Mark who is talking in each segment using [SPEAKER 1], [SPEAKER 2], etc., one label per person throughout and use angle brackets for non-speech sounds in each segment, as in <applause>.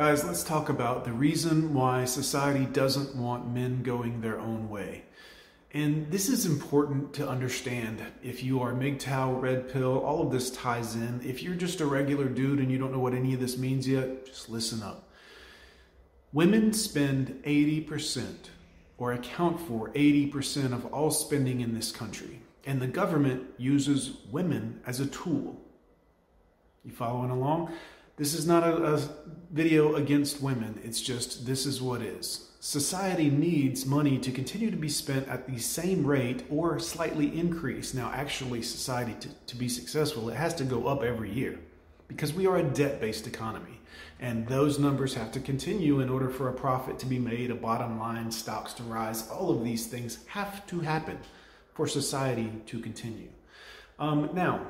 [SPEAKER 1] Guys, let's talk about the reason why society doesn't want men going their own way. And this is important to understand. If you are MGTOW, red pill, all of this ties in. If you're just a regular dude and you don't know what any of this means yet, just listen up. Women spend 80% or account for 80% of all spending in this country. And the government uses women as a tool. You following along? This is not a, a video against women. It's just this is what is society needs money to continue to be spent at the same rate or slightly increase. Now, actually, society to, to be successful, it has to go up every year because we are a debt based economy. And those numbers have to continue in order for a profit to be made, a bottom line, stocks to rise. All of these things have to happen for society to continue. Um, now,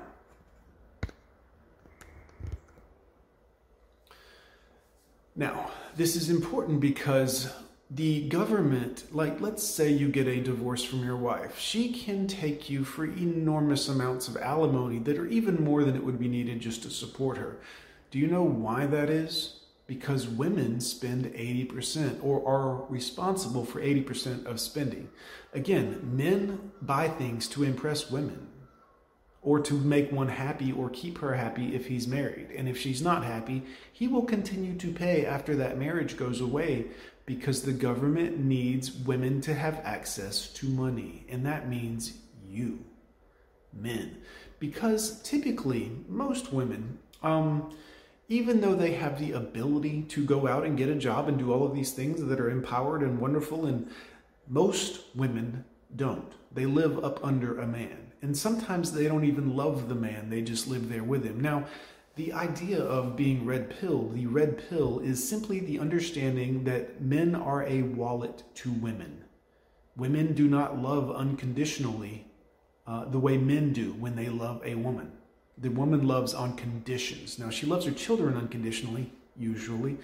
[SPEAKER 1] now, this is important because the government, like let's say you get a divorce from your wife, she can take you for enormous amounts of alimony that are even more than it would be needed just to support her. Do you know why that is? Because women spend 80% or are responsible for 80% of spending. Again, men buy things to impress women or to make one happy or keep her happy if he's married. And if she's not happy, he will continue to pay after that marriage goes away because the government needs women to have access to money, and that means you, men. Because typically, most women, um, even though they have the ability to go out and get a job and do all of these things that are empowered and wonderful, and most women don't. They live up under a man. And sometimes they don't even love the man, they just live there with him. Now, the idea of being red pill, the red pill is simply the understanding that men are a wallet to women. Women do not love unconditionally uh, the way men do when they love a woman. The woman loves on conditions. Now, she loves her children unconditionally, usually,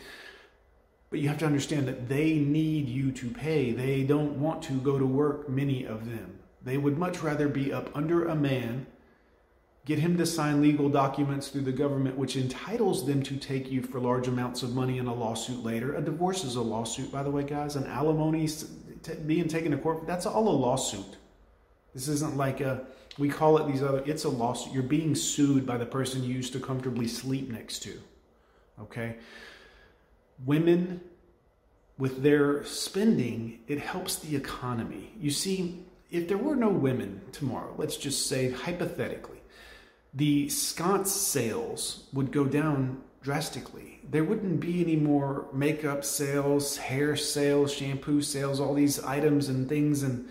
[SPEAKER 1] but you have to understand that they need you to pay. They don't want to go to work, many of them. They would much rather be up under a man get him to sign legal documents through the government, which entitles them to take you for large amounts of money in a lawsuit later. A divorce is a lawsuit, by the way, guys. An alimony being taken to court, that's all a lawsuit. This isn't like a, we call it these other, it's a lawsuit. You're being sued by the person you used to comfortably sleep next to. Okay? Women, with their spending, it helps the economy. You see, if there were no women tomorrow, let's just say hypothetically, the sconce sales would go down drastically. There wouldn't be any more makeup sales, hair sales, shampoo sales, all these items and things and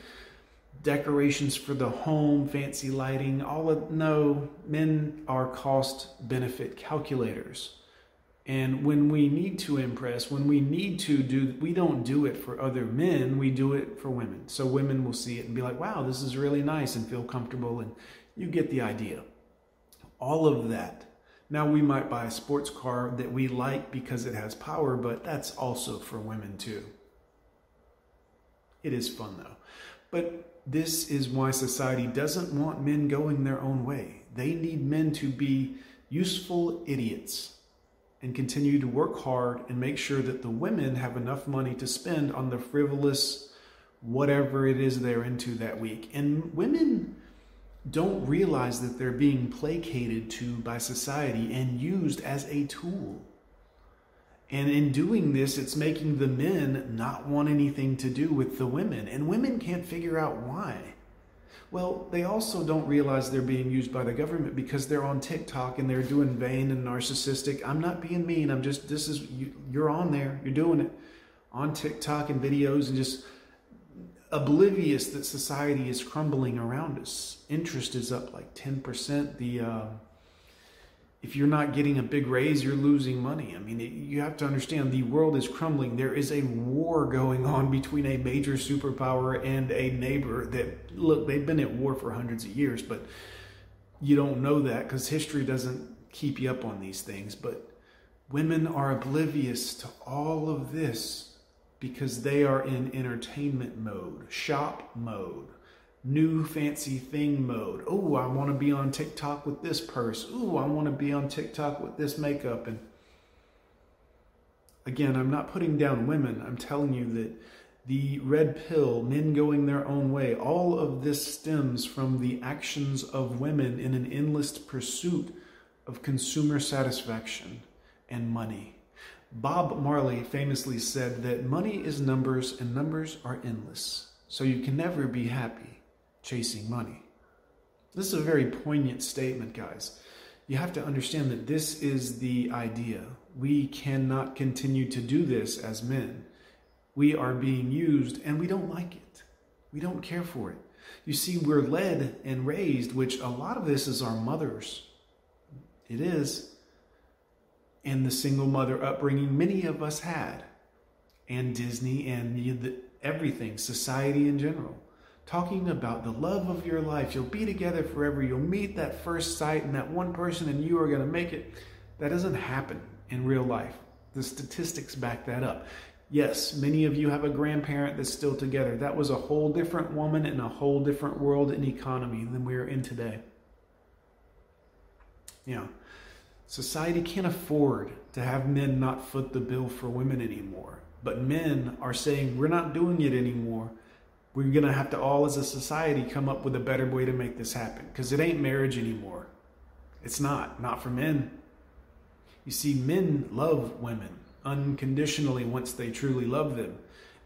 [SPEAKER 1] decorations for the home, fancy lighting, all of no, men are cost benefit calculators. And when we need to impress, when we need to do, we don't do it for other men, we do it for women. So women will see it and be like, wow, this is really nice and feel comfortable. And you get the idea all of that. Now, we might buy a sports car that we like because it has power, but that's also for women too. It is fun though. But this is why society doesn't want men going their own way. They need men to be useful idiots and continue to work hard and make sure that the women have enough money to spend on the frivolous whatever it is they're into that week. And women don't realize that they're being placated to by society and used as a tool. And in doing this, it's making the men not want anything to do with the women. And women can't figure out why. Well, they also don't realize they're being used by the government because they're on TikTok and they're doing vain and narcissistic. I'm not being mean. I'm just, this is, you, you're on there. You're doing it on TikTok and videos and just oblivious that society is crumbling around us. Interest is up like 10%. The uh, if you're not getting a big raise, you're losing money. I mean, it, you have to understand the world is crumbling. There is a war going on between a major superpower and a neighbor that look, they've been at war for hundreds of years, but you don't know that because history doesn't keep you up on these things. But women are oblivious to all of this because they are in entertainment mode, shop mode, new fancy thing mode. Oh, I want to be on TikTok with this purse. Oh, I want to be on TikTok with this makeup. And Again, I'm not putting down women. I'm telling you that the red pill, men going their own way, all of this stems from the actions of women in an endless pursuit of consumer satisfaction and money. Bob Marley famously said that money is numbers and numbers are endless. So you can never be happy chasing money. This is a very poignant statement, guys. You have to understand that this is the idea. We cannot continue to do this as men. We are being used and we don't like it. We don't care for it. You see, we're led and raised, which a lot of this is our mothers. It is. And the single mother upbringing many of us had, and Disney and everything, society in general talking about the love of your life. You'll be together forever. You'll meet that first sight and that one person, and you are going to make it. That doesn't happen in real life. The statistics back that up. Yes, many of you have a grandparent that's still together. That was a whole different woman in a whole different world and economy than we are in today. Yeah. Society can't afford to have men not foot the bill for women anymore. But men are saying, we're not doing it anymore we're going to have to all as a society come up with a better way to make this happen because it ain't marriage anymore. It's not, not for men. You see, men love women unconditionally once they truly love them.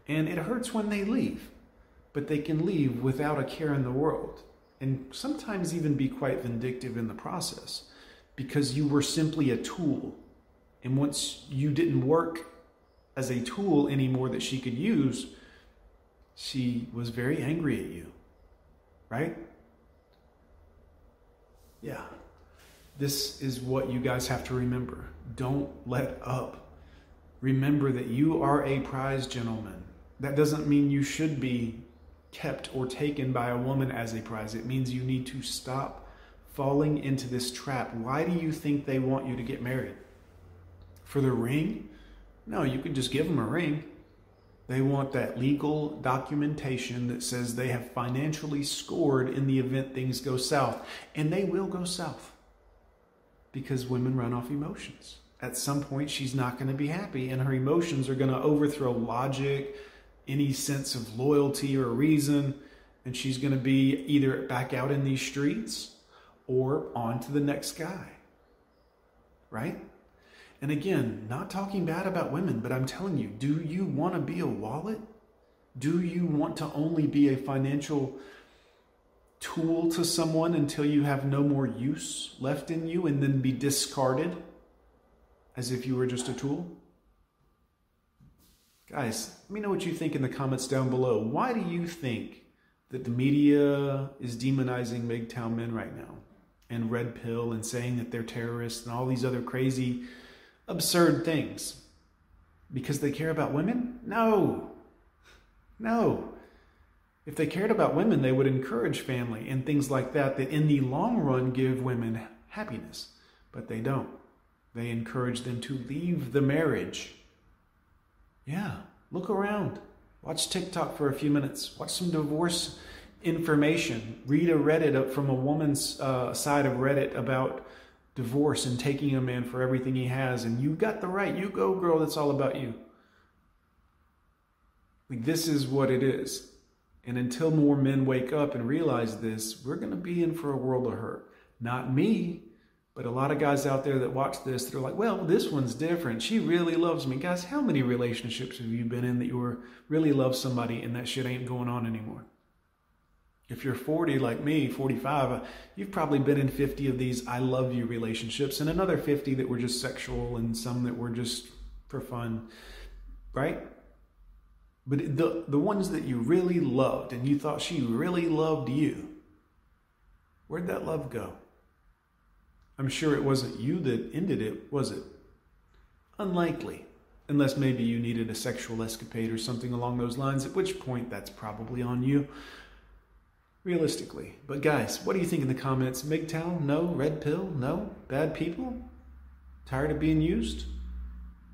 [SPEAKER 1] And it hurts when they leave, but they can leave without a care in the world and sometimes even be quite vindictive in the process because you were simply a tool. And once you didn't work as a tool anymore that she could use, she was very angry at you, right? Yeah. This is what you guys have to remember. Don't let up. Remember that you are a prize gentleman. That doesn't mean you should be kept or taken by a woman as a prize. It means you need to stop falling into this trap. Why do you think they want you to get married? For the ring? No, you could just give them a ring. They want that legal documentation that says they have financially scored in the event things go south. And they will go south because women run off emotions. At some point, she's not going to be happy, and her emotions are going to overthrow logic, any sense of loyalty or reason, and she's going to be either back out in these streets or on to the next guy. Right? And again, not talking bad about women, but I'm telling you, do you want to be a wallet? Do you want to only be a financial tool to someone until you have no more use left in you and then be discarded as if you were just a tool? Guys, let me know what you think in the comments down below. Why do you think that the media is demonizing MGTOW men right now and Red Pill and saying that they're terrorists and all these other crazy absurd things because they care about women? No. No. If they cared about women, they would encourage family and things like that that in the long run give women happiness. But they don't. They encourage them to leave the marriage. Yeah, look around. Watch TikTok for a few minutes. Watch some divorce information. Read a Reddit from a woman's uh, side of Reddit about divorce and taking a man for everything he has, and you got the right. You go, girl. That's all about you. Like, this is what it is. And until more men wake up and realize this, we're going to be in for a world of hurt. Not me, but a lot of guys out there that watch this, they're like, well, this one's different. She really loves me. Guys, how many relationships have you been in that you were really love somebody and that shit ain't going on anymore? If you're 40 like me, 45, uh, you've probably been in 50 of these I love you relationships and another 50 that were just sexual and some that were just for fun, right? But the, the ones that you really loved and you thought she really loved you, where'd that love go? I'm sure it wasn't you that ended it, was it? Unlikely. Unless maybe you needed a sexual escapade or something along those lines, at which point that's probably on you realistically. But guys, what do you think in the comments? MGTOW? No. Red pill? No. Bad people? Tired of being used?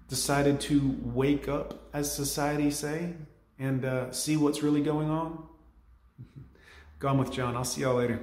[SPEAKER 1] Decided to wake up, as society say, and uh, see what's really going on? <laughs> Gone with John. I'll see y'all later.